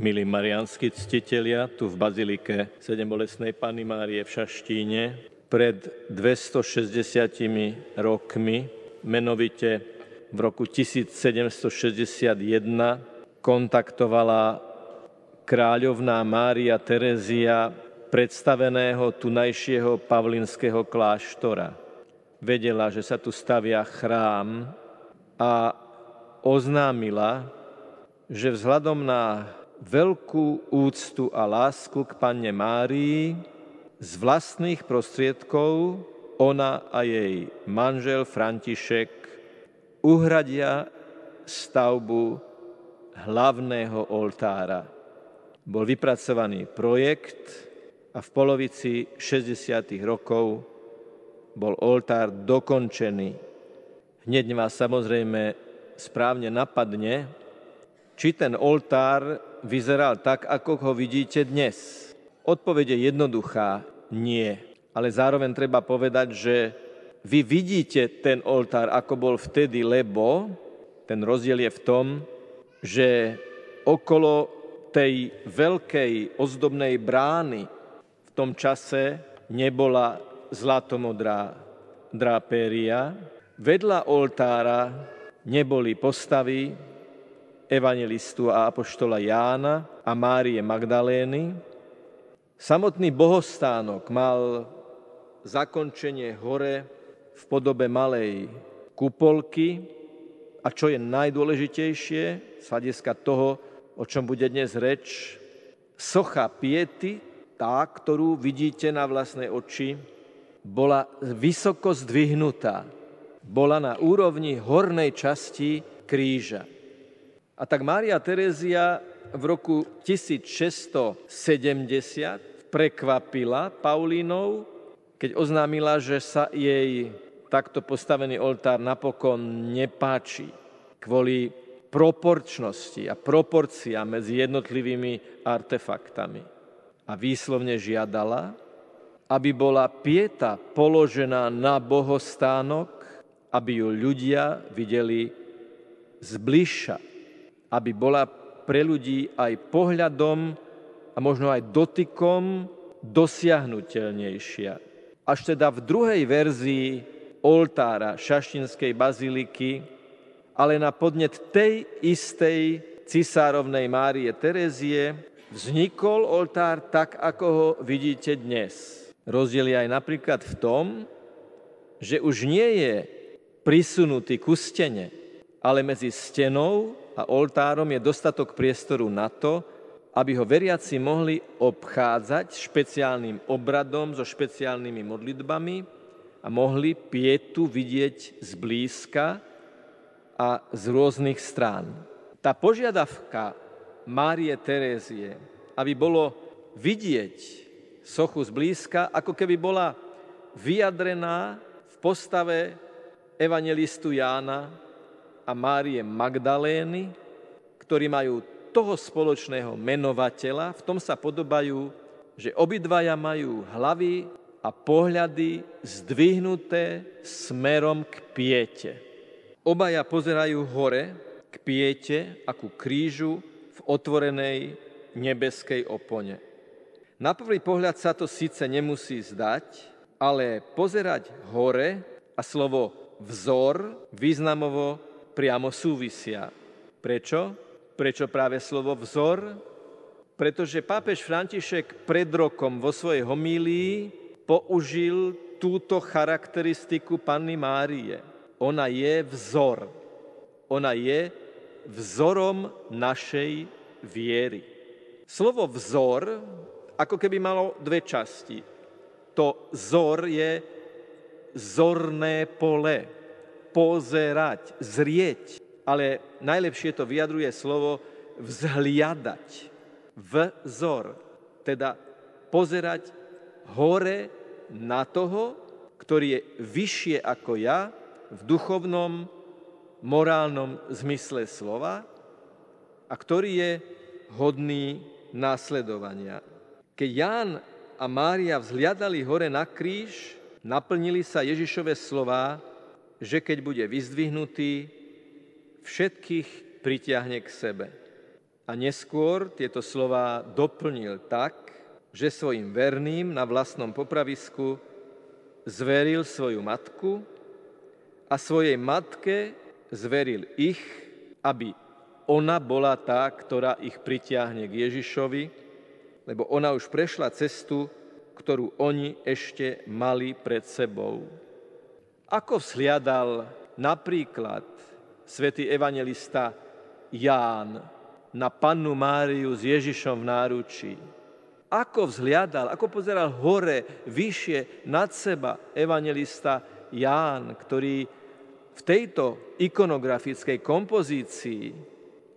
milí marianskí ctitelia, tu v Bazilike Sedembolesnej Pany Márie v Šaštíne, pred 260 rokmi, menovite v roku 1761, kontaktovala kráľovná Mária Terezia predstaveného tunajšieho pavlinského kláštora. Vedela, že sa tu stavia chrám a oznámila, že vzhľadom na veľkú úctu a lásku k panne Márii z vlastných prostriedkov ona a jej manžel František uhradia stavbu hlavného oltára. Bol vypracovaný projekt a v polovici 60. rokov bol oltár dokončený. Hneď vás samozrejme správne napadne, či ten oltár vyzeral tak, ako ho vidíte dnes? Odpoveď je jednoduchá, nie. Ale zároveň treba povedať, že vy vidíte ten oltár, ako bol vtedy, lebo ten rozdiel je v tom, že okolo tej veľkej ozdobnej brány v tom čase nebola zlatomodrá drápéria. Vedľa oltára neboli postavy, evangelistu a apoštola Jána a Márie Magdalény. Samotný bohostánok mal zakončenie hore v podobe malej kupolky a čo je najdôležitejšie z hľadiska toho, o čom bude dnes reč, socha piety, tá, ktorú vidíte na vlastné oči, bola vysoko zdvihnutá. Bola na úrovni hornej časti kríža. A tak Mária Terézia v roku 1670 prekvapila Paulínov, keď oznámila, že sa jej takto postavený oltár napokon nepáči kvôli proporčnosti a proporcia medzi jednotlivými artefaktami. A výslovne žiadala, aby bola pieta položená na bohostánok, aby ju ľudia videli zbližša aby bola pre ľudí aj pohľadom a možno aj dotykom dosiahnutelnejšia. Až teda v druhej verzii oltára Šaštinskej baziliky, ale na podnet tej istej cisárovnej Márie Terezie vznikol oltár tak, ako ho vidíte dnes. Rozdiel je aj napríklad v tom, že už nie je prisunutý ku stene, ale medzi stenou a oltárom je dostatok priestoru na to, aby ho veriaci mohli obchádzať špeciálnym obradom so špeciálnymi modlitbami a mohli pietu vidieť zblízka a z rôznych strán. Tá požiadavka Márie Terézie, aby bolo vidieť sochu zblízka, ako keby bola vyjadrená v postave evangelistu Jána, a Márie Magdalény, ktorí majú toho spoločného menovateľa, v tom sa podobajú, že obidvaja majú hlavy a pohľady zdvihnuté smerom k piete. Obaja pozerajú hore k piete a ku krížu v otvorenej nebeskej opone. Na prvý pohľad sa to síce nemusí zdať, ale pozerať hore a slovo vzor významovo priamo súvisia. Prečo? Prečo práve slovo vzor? Pretože pápež František pred rokom vo svojej homílii použil túto charakteristiku Panny Márie. Ona je vzor. Ona je vzorom našej viery. Slovo vzor ako keby malo dve časti. To zor je zorné pole pozerať, zrieť, ale najlepšie to vyjadruje slovo vzhliadať, vzor, teda pozerať hore na toho, ktorý je vyššie ako ja v duchovnom, morálnom zmysle slova a ktorý je hodný následovania. Keď Ján a Mária vzhliadali hore na kríž, naplnili sa Ježišove slová, že keď bude vyzdvihnutý, všetkých pritiahne k sebe. A neskôr tieto slova doplnil tak, že svojim verným na vlastnom popravisku zveril svoju matku a svojej matke zveril ich, aby ona bola tá, ktorá ich pritiahne k Ježišovi, lebo ona už prešla cestu, ktorú oni ešte mali pred sebou. Ako vzhliadal napríklad svätý evangelista Ján na pannu Máriu s Ježišom v náručí. Ako vzhliadal, ako pozeral hore, vyššie, nad seba evangelista Ján, ktorý v tejto ikonografickej kompozícii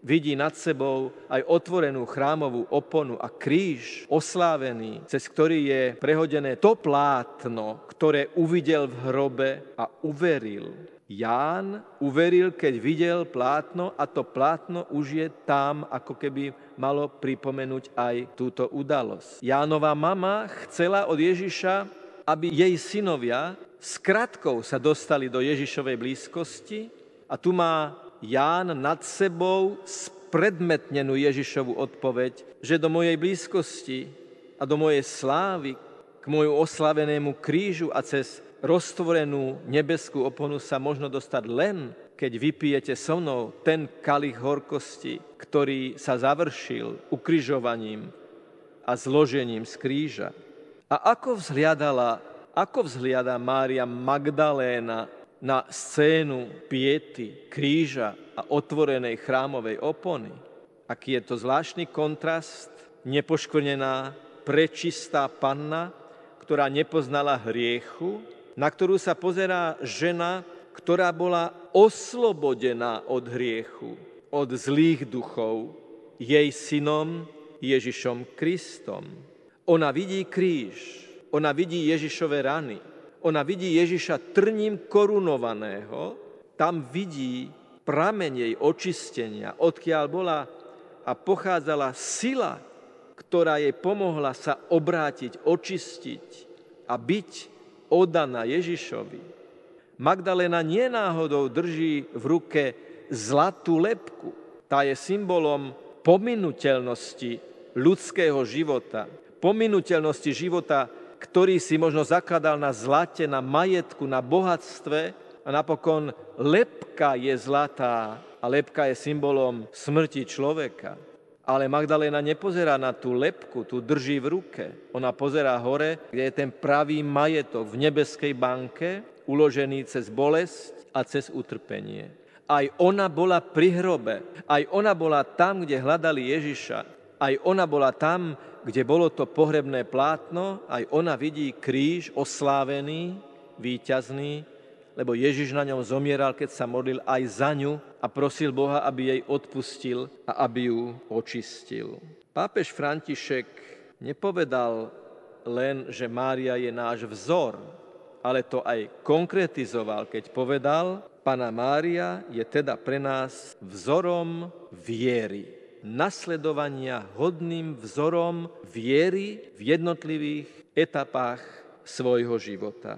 vidí nad sebou aj otvorenú chrámovú oponu a kríž oslávený, cez ktorý je prehodené to plátno, ktoré uvidel v hrobe a uveril. Ján uveril, keď videl plátno a to plátno už je tam, ako keby malo pripomenúť aj túto udalosť. Jánova mama chcela od Ježiša, aby jej synovia s kratkou sa dostali do Ježišovej blízkosti a tu má Ján nad sebou spredmetnenú Ježišovu odpoveď, že do mojej blízkosti a do mojej slávy, k môjmu oslavenému krížu a cez roztvorenú nebeskú oponu sa možno dostať len, keď vypijete so mnou ten kalich horkosti, ktorý sa završil ukrižovaním a zložením z kríža. A ako vzhliadala, ako vzhliada Mária Magdaléna na scénu piety, kríža a otvorenej chrámovej opony? Aký je to zvláštny kontrast, nepoškvrnená, prečistá panna, ktorá nepoznala hriechu, na ktorú sa pozerá žena, ktorá bola oslobodená od hriechu, od zlých duchov, jej synom Ježišom Kristom. Ona vidí kríž, ona vidí Ježišove rany, ona vidí Ježiša trním korunovaného, tam vidí prameň jej očistenia, odkiaľ bola a pochádzala sila, ktorá jej pomohla sa obrátiť, očistiť a byť oddaná Ježišovi. Magdalena nenáhodou drží v ruke zlatú lepku. Tá je symbolom pominuteľnosti ľudského života. Pominuteľnosti života, ktorý si možno zakladal na zlate, na majetku, na bohatstve a napokon lepka je zlatá a lepka je symbolom smrti človeka. Ale Magdalena nepozerá na tú lepku, tu drží v ruke. Ona pozerá hore, kde je ten pravý majetok v nebeskej banke, uložený cez bolesť a cez utrpenie. Aj ona bola pri hrobe, aj ona bola tam, kde hľadali Ježiša, aj ona bola tam, kde bolo to pohrebné plátno, aj ona vidí kríž oslávený, výťazný, lebo Ježiš na ňom zomieral, keď sa modlil aj za ňu a prosil Boha, aby jej odpustil a aby ju očistil. Pápež František nepovedal len, že Mária je náš vzor, ale to aj konkretizoval, keď povedal, Pana Mária je teda pre nás vzorom viery, nasledovania hodným vzorom viery v jednotlivých etapách svojho života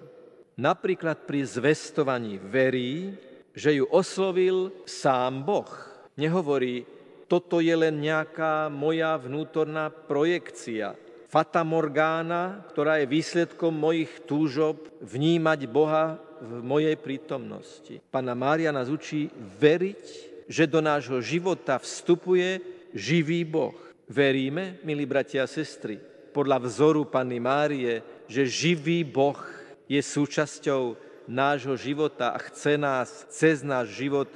napríklad pri zvestovaní verí, že ju oslovil sám Boh. Nehovorí, toto je len nejaká moja vnútorná projekcia, fata morgána, ktorá je výsledkom mojich túžob vnímať Boha v mojej prítomnosti. Pana Mária nás učí veriť, že do nášho života vstupuje živý Boh. Veríme, milí bratia a sestry, podľa vzoru Panny Márie, že živý Boh je súčasťou nášho života a chce nás cez náš život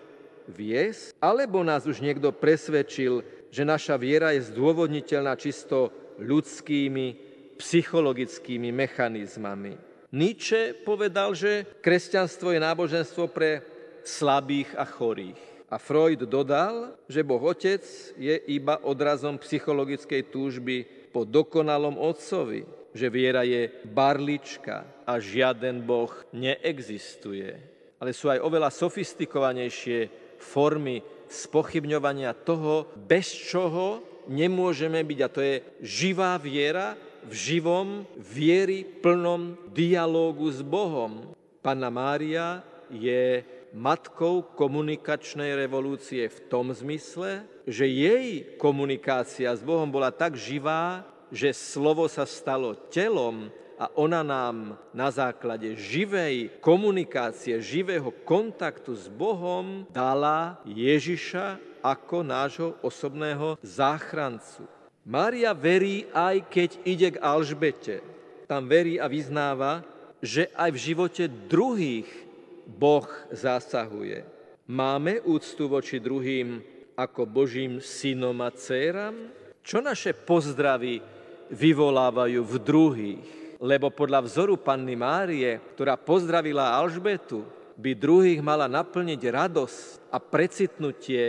viesť? Alebo nás už niekto presvedčil, že naša viera je zdôvodniteľná čisto ľudskými, psychologickými mechanizmami. Nietzsche povedal, že kresťanstvo je náboženstvo pre slabých a chorých. A Freud dodal, že Boh Otec je iba odrazom psychologickej túžby po dokonalom Otcovi, že viera je barlička a žiaden Boh neexistuje. Ale sú aj oveľa sofistikovanejšie formy spochybňovania toho, bez čoho nemôžeme byť. A to je živá viera v živom viery plnom dialógu s Bohom. Panna Mária je matkou komunikačnej revolúcie v tom zmysle, že jej komunikácia s Bohom bola tak živá, že slovo sa stalo telom a ona nám na základe živej komunikácie, živého kontaktu s Bohom dala Ježiša ako nášho osobného záchrancu. Mária verí, aj keď ide k Alžbete. Tam verí a vyznáva, že aj v živote druhých Boh zasahuje. Máme úctu voči druhým ako Božím synom a dcerám? Čo naše pozdravy vyvolávajú v druhých? lebo podľa vzoru Panny Márie, ktorá pozdravila Alžbetu, by druhých mala naplniť radosť a precitnutie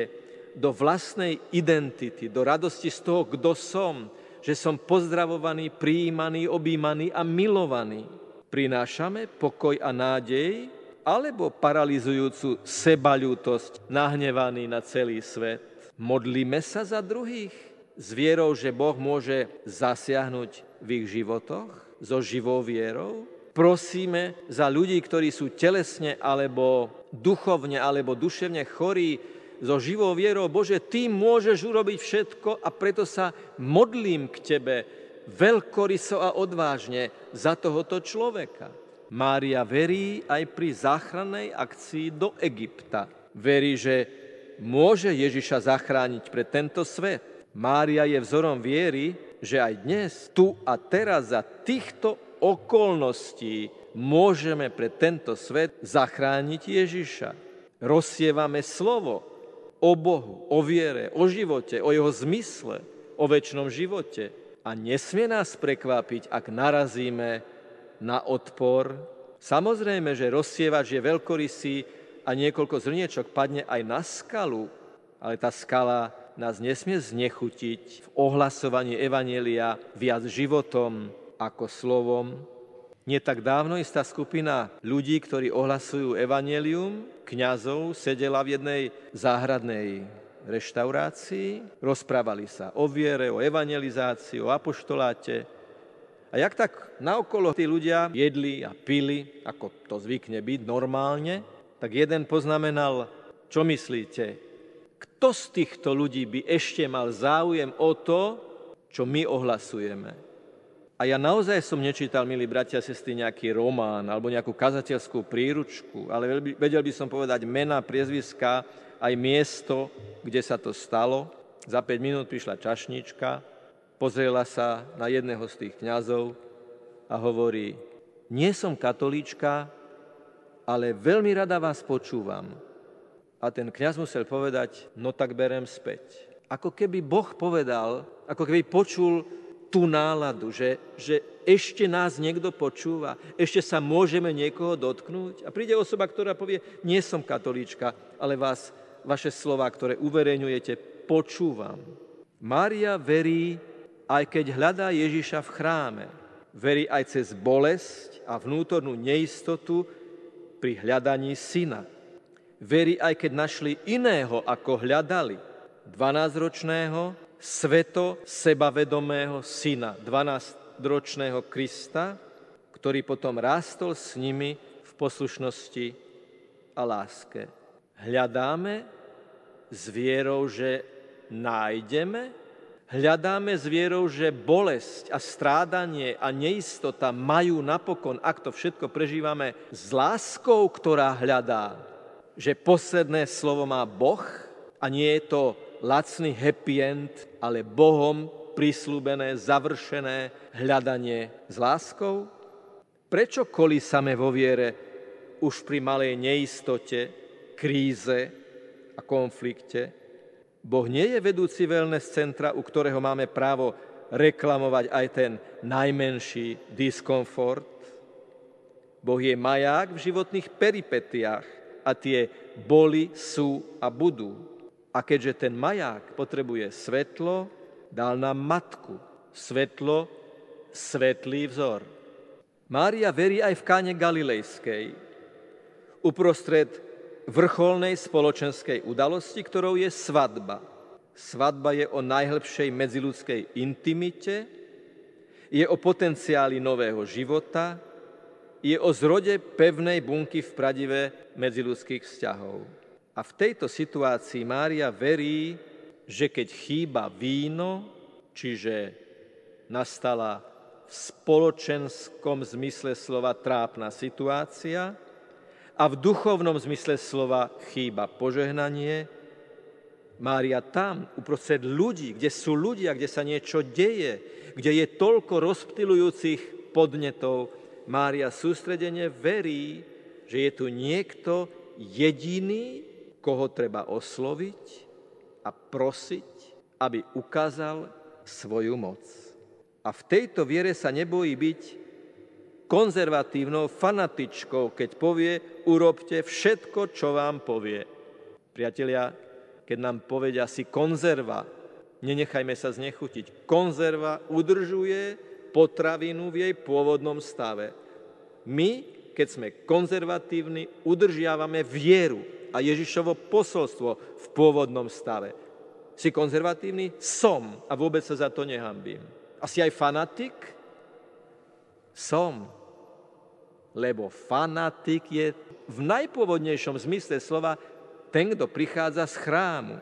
do vlastnej identity, do radosti z toho, kto som, že som pozdravovaný, prijímaný, objímaný a milovaný. Prinášame pokoj a nádej, alebo paralizujúcu sebaľútosť, nahnevaný na celý svet. Modlíme sa za druhých s vierou, že Boh môže zasiahnuť v ich životoch? so živou vierou? Prosíme za ľudí, ktorí sú telesne alebo duchovne alebo duševne chorí so živou vierou. Bože, Ty môžeš urobiť všetko a preto sa modlím k Tebe veľkoryso a odvážne za tohoto človeka. Mária verí aj pri záchrannej akcii do Egypta. Verí, že môže Ježiša zachrániť pre tento svet. Mária je vzorom viery, že aj dnes, tu a teraz za týchto okolností môžeme pre tento svet zachrániť Ježiša. Rozsievame slovo o Bohu, o viere, o živote, o jeho zmysle, o väčšnom živote. A nesmie nás prekvapiť, ak narazíme na odpor. Samozrejme, že rozsievač je veľkorysý a niekoľko zrniečok padne aj na skalu, ale tá skala nás nesmie znechutiť v ohlasovaní Evanelia viac životom ako slovom. Nie tak dávno istá skupina ľudí, ktorí ohlasujú Evanelium, kňazov, sedela v jednej záhradnej reštaurácii, rozprávali sa o viere, o evangelizácii, o apoštoláte. A jak tak naokolo tí ľudia jedli a pili, ako to zvykne byť normálne, tak jeden poznamenal, čo myslíte, kto z týchto ľudí by ešte mal záujem o to, čo my ohlasujeme? A ja naozaj som nečítal, milí bratia a sestry, nejaký román alebo nejakú kazateľskú príručku, ale vedel by som povedať mena, priezviska, aj miesto, kde sa to stalo. Za 5 minút prišla čašnička, pozrela sa na jedného z tých kňazov a hovorí, nie som katolíčka, ale veľmi rada vás počúvam a ten kňaz musel povedať, no tak berem späť. Ako keby Boh povedal, ako keby počul tú náladu, že, že ešte nás niekto počúva, ešte sa môžeme niekoho dotknúť. A príde osoba, ktorá povie, nie som katolíčka, ale vás, vaše slova, ktoré uverejňujete, počúvam. Mária verí, aj keď hľadá Ježiša v chráme. Verí aj cez bolesť a vnútornú neistotu pri hľadaní syna. Verí, aj keď našli iného, ako hľadali. 12-ročného, sveto sebavedomého syna, 12-ročného Krista, ktorý potom rástol s nimi v poslušnosti a láske. Hľadáme s vierou, že nájdeme, hľadáme s vierou, že bolesť a strádanie a neistota majú napokon, ak to všetko prežívame, s láskou, ktorá hľadá, že posledné slovo má Boh a nie je to lacný happy end, ale Bohom prislúbené, završené hľadanie s láskou? Prečo kolísame vo viere už pri malej neistote, kríze a konflikte? Boh nie je vedúci wellness centra, u ktorého máme právo reklamovať aj ten najmenší diskomfort. Boh je maják v životných peripetiách, a tie boli, sú a budú. A keďže ten maják potrebuje svetlo, dal nám matku. Svetlo, svetlý vzor. Mária verí aj v káne Galilejskej. Uprostred vrcholnej spoločenskej udalosti, ktorou je svadba. Svadba je o najhlbšej medziludskej intimite, je o potenciáli nového života, je o zrode pevnej bunky v pradive medziludských vzťahov. A v tejto situácii Mária verí, že keď chýba víno, čiže nastala v spoločenskom zmysle slova trápna situácia a v duchovnom zmysle slova chýba požehnanie, Mária tam, uprostred ľudí, kde sú ľudia, kde sa niečo deje, kde je toľko rozptilujúcich podnetov, Mária sústredene verí, že je tu niekto jediný, koho treba osloviť a prosiť, aby ukázal svoju moc. A v tejto viere sa nebojí byť konzervatívnou fanatičkou, keď povie, urobte všetko, čo vám povie. Priatelia, keď nám povedia si konzerva, nenechajme sa znechutiť. Konzerva udržuje potravinu v jej pôvodnom stave. My, keď sme konzervatívni, udržiavame vieru a Ježišovo posolstvo v pôvodnom stave. Si konzervatívny? Som a vôbec sa za to nehambím. A si aj fanatik? Som. Lebo fanatik je v najpôvodnejšom zmysle slova ten, kto prichádza z chrámu.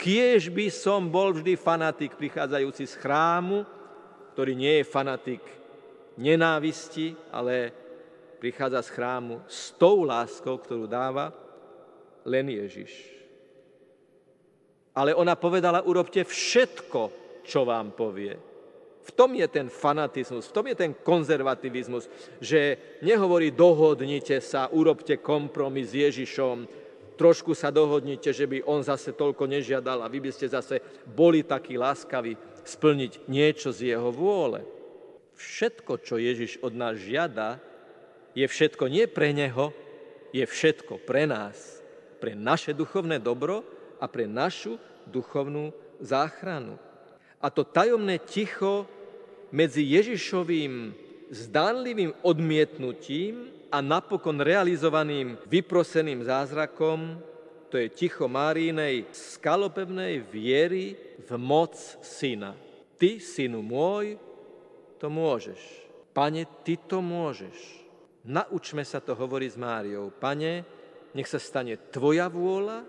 Kiež by som bol vždy fanatik prichádzajúci z chrámu, ktorý nie je fanatik nenávisti, ale prichádza z chrámu s tou láskou, ktorú dáva len Ježiš. Ale ona povedala, urobte všetko, čo vám povie. V tom je ten fanatizmus, v tom je ten konzervativizmus, že nehovorí dohodnite sa, urobte kompromis s Ježišom, trošku sa dohodnite, že by on zase toľko nežiadal a vy by ste zase boli takí láskaví splniť niečo z jeho vôle. Všetko, čo Ježiš od nás žiada, je všetko nie pre neho, je všetko pre nás, pre naše duchovné dobro a pre našu duchovnú záchranu. A to tajomné ticho medzi Ježišovým zdánlivým odmietnutím a napokon realizovaným vyproseným zázrakom, to je ticho Márínej skalopevnej viery v moc syna. Ty, synu môj, to môžeš. Pane, ty to môžeš. Naučme sa to hovoriť s Máriou. Pane, nech sa stane tvoja vôľa,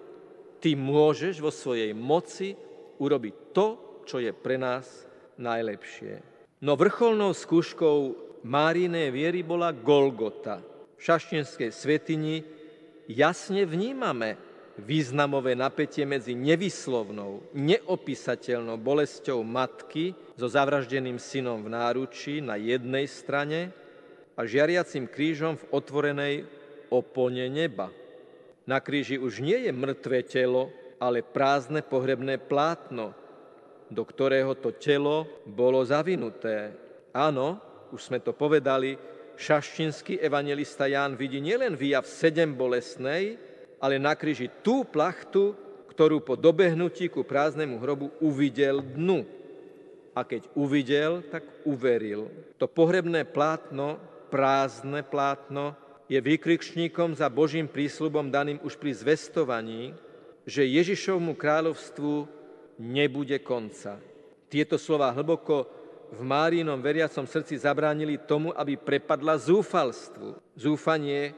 ty môžeš vo svojej moci urobiť to, čo je pre nás najlepšie. No vrcholnou skúškou Márinej viery bola Golgota. V šaštinskej svetini jasne vnímame významové napätie medzi nevyslovnou, neopísateľnou bolesťou matky so zavraždeným synom v náručí na jednej strane a žiariacim krížom v otvorenej opone neba. Na kríži už nie je mŕtve telo, ale prázdne pohrebné plátno, do ktorého to telo bolo zavinuté. Áno, už sme to povedali, šaštinský evangelista Ján vidí nielen výjav sedem bolesnej, ale na kríži tú plachtu, ktorú po dobehnutí ku prázdnemu hrobu uvidel dnu. A keď uvidel, tak uveril. To pohrebné plátno, prázdne plátno, je výkričníkom za Božím prísľubom daným už pri zvestovaní, že Ježišovmu kráľovstvu nebude konca. Tieto slova hlboko v Márinom veriacom srdci zabránili tomu, aby prepadla zúfalstvu. Zúfanie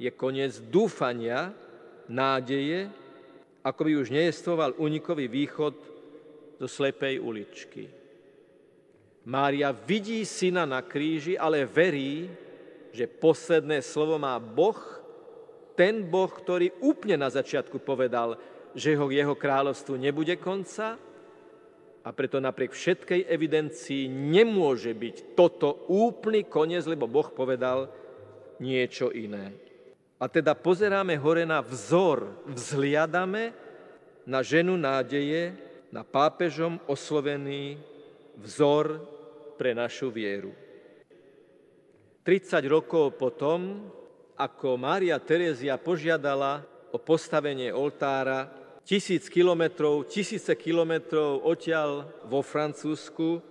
je koniec dúfania, nádeje, ako by už nejestvoval unikový východ zo slepej uličky. Mária vidí syna na kríži, ale verí, že posledné slovo má Boh, ten Boh, ktorý úplne na začiatku povedal, že ho jeho kráľovstvu nebude konca, a preto napriek všetkej evidencii nemôže byť toto úplný koniec, lebo Boh povedal niečo iné. A teda pozeráme hore na vzor, vzliadame na ženu nádeje, na pápežom oslovený vzor pre našu vieru. 30 rokov potom, ako Mária Terezia požiadala o postavenie oltára tisíc kilometrov, tisíce kilometrov odtiaľ vo Francúzsku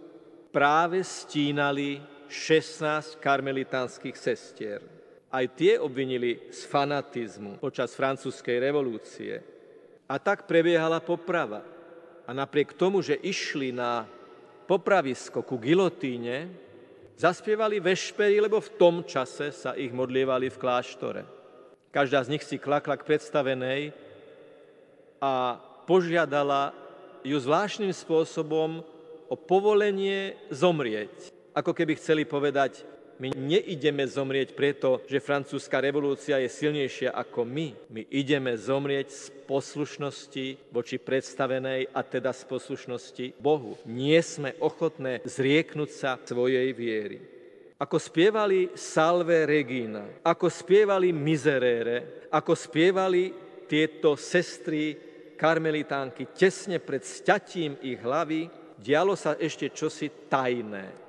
práve stínali 16 karmelitánskych sestier. Aj tie obvinili z fanatizmu počas francúzskej revolúcie. A tak prebiehala poprava. A napriek tomu, že išli na popravisko ku gilotíne, zaspievali vešpery, lebo v tom čase sa ich modlievali v kláštore. Každá z nich si klakla k predstavenej a požiadala ju zvláštnym spôsobom o povolenie zomrieť. Ako keby chceli povedať, my neideme zomrieť preto, že francúzska revolúcia je silnejšia ako my. My ideme zomrieť z poslušnosti voči predstavenej a teda z poslušnosti Bohu. Nie sme ochotné zrieknúť sa svojej viery. Ako spievali Salve Regina, ako spievali Miserere, ako spievali tieto sestry karmelitánky tesne pred sťatím ich hlavy, dialo sa ešte čosi tajné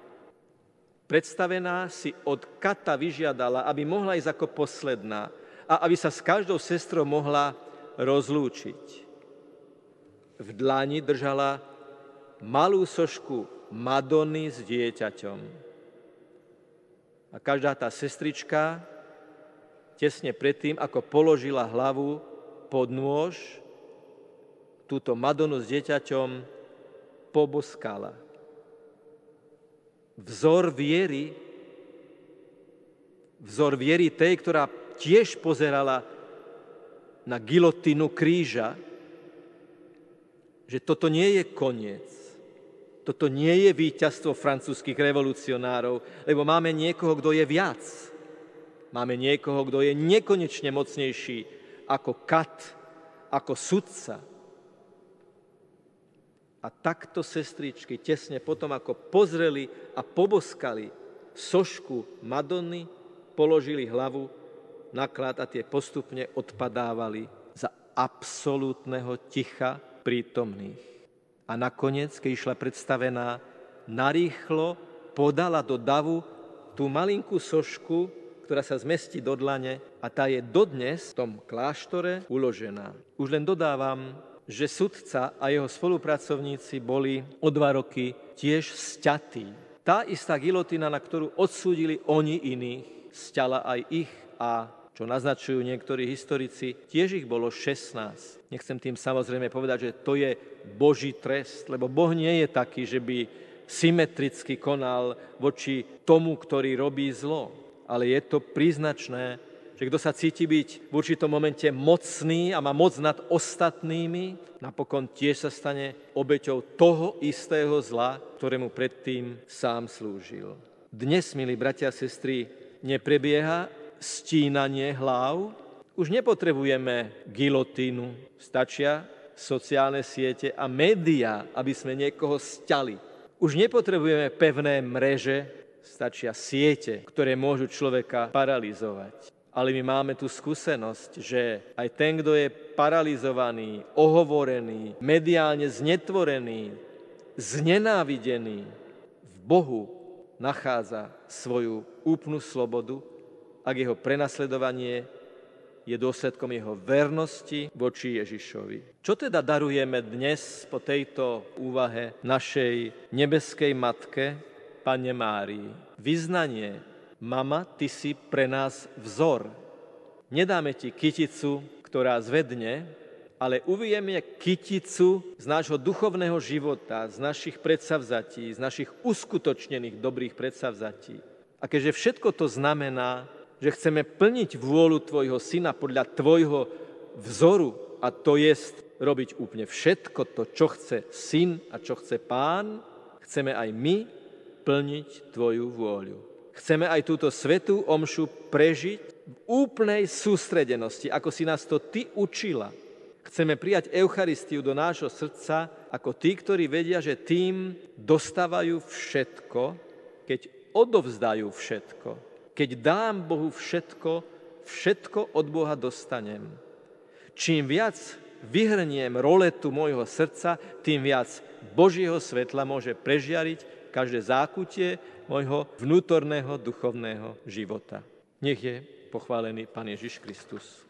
predstavená si od Kata vyžiadala, aby mohla ísť ako posledná a aby sa s každou sestrou mohla rozlúčiť. V dlani držala malú sošku Madony s dieťaťom. A každá tá sestrička tesne predtým, ako položila hlavu pod nôž, túto Madonu s dieťaťom poboskala vzor viery, vzor viery tej, ktorá tiež pozerala na gilotinu kríža, že toto nie je koniec. Toto nie je víťazstvo francúzských revolucionárov, lebo máme niekoho, kto je viac. Máme niekoho, kto je nekonečne mocnejší ako kat, ako sudca, a takto sestričky tesne potom, ako pozreli a poboskali sošku Madony, položili hlavu na klad a tie postupne odpadávali za absolútneho ticha prítomných. A nakoniec, keď išla predstavená, narýchlo podala do davu tú malinkú sošku, ktorá sa zmestí do dlane a tá je dodnes v tom kláštore uložená. Už len dodávam, že sudca a jeho spolupracovníci boli o dva roky tiež sťatí. Tá istá gilotina, na ktorú odsúdili oni iných, sťala aj ich a čo naznačujú niektorí historici, tiež ich bolo 16. Nechcem tým samozrejme povedať, že to je Boží trest, lebo Boh nie je taký, že by symetricky konal voči tomu, ktorý robí zlo. Ale je to príznačné, že kto sa cíti byť v určitom momente mocný a má moc nad ostatnými, napokon tiež sa stane obeťou toho istého zla, ktorému predtým sám slúžil. Dnes, milí bratia a sestry, neprebieha stínanie hlav, už nepotrebujeme gilotínu, stačia sociálne siete a média, aby sme niekoho stiali. Už nepotrebujeme pevné mreže, stačia siete, ktoré môžu človeka paralizovať. Ale my máme tú skúsenosť, že aj ten, kto je paralizovaný, ohovorený, mediálne znetvorený, znenávidený, v Bohu nachádza svoju úplnú slobodu, ak jeho prenasledovanie je dôsledkom jeho vernosti voči Ježišovi. Čo teda darujeme dnes po tejto úvahe našej nebeskej matke, Pane Márii? Vyznanie mama, ty si pre nás vzor. Nedáme ti kyticu, ktorá zvedne, ale uvieme kyticu z nášho duchovného života, z našich predsavzatí, z našich uskutočnených dobrých predsavzatí. A keďže všetko to znamená, že chceme plniť vôľu Tvojho syna podľa Tvojho vzoru, a to je robiť úplne všetko to, čo chce syn a čo chce pán, chceme aj my plniť Tvoju vôľu. Chceme aj túto svetú omšu prežiť v úplnej sústredenosti, ako si nás to Ty učila. Chceme prijať Eucharistiu do nášho srdca ako tí, ktorí vedia, že tým dostávajú všetko, keď odovzdajú všetko. Keď dám Bohu všetko, všetko od Boha dostanem. Čím viac vyhrniem roletu môjho srdca, tým viac Božieho svetla môže prežiariť každé zákutie, môjho vnútorného duchovného života. Nech je pochválený Pán Ježiš Kristus.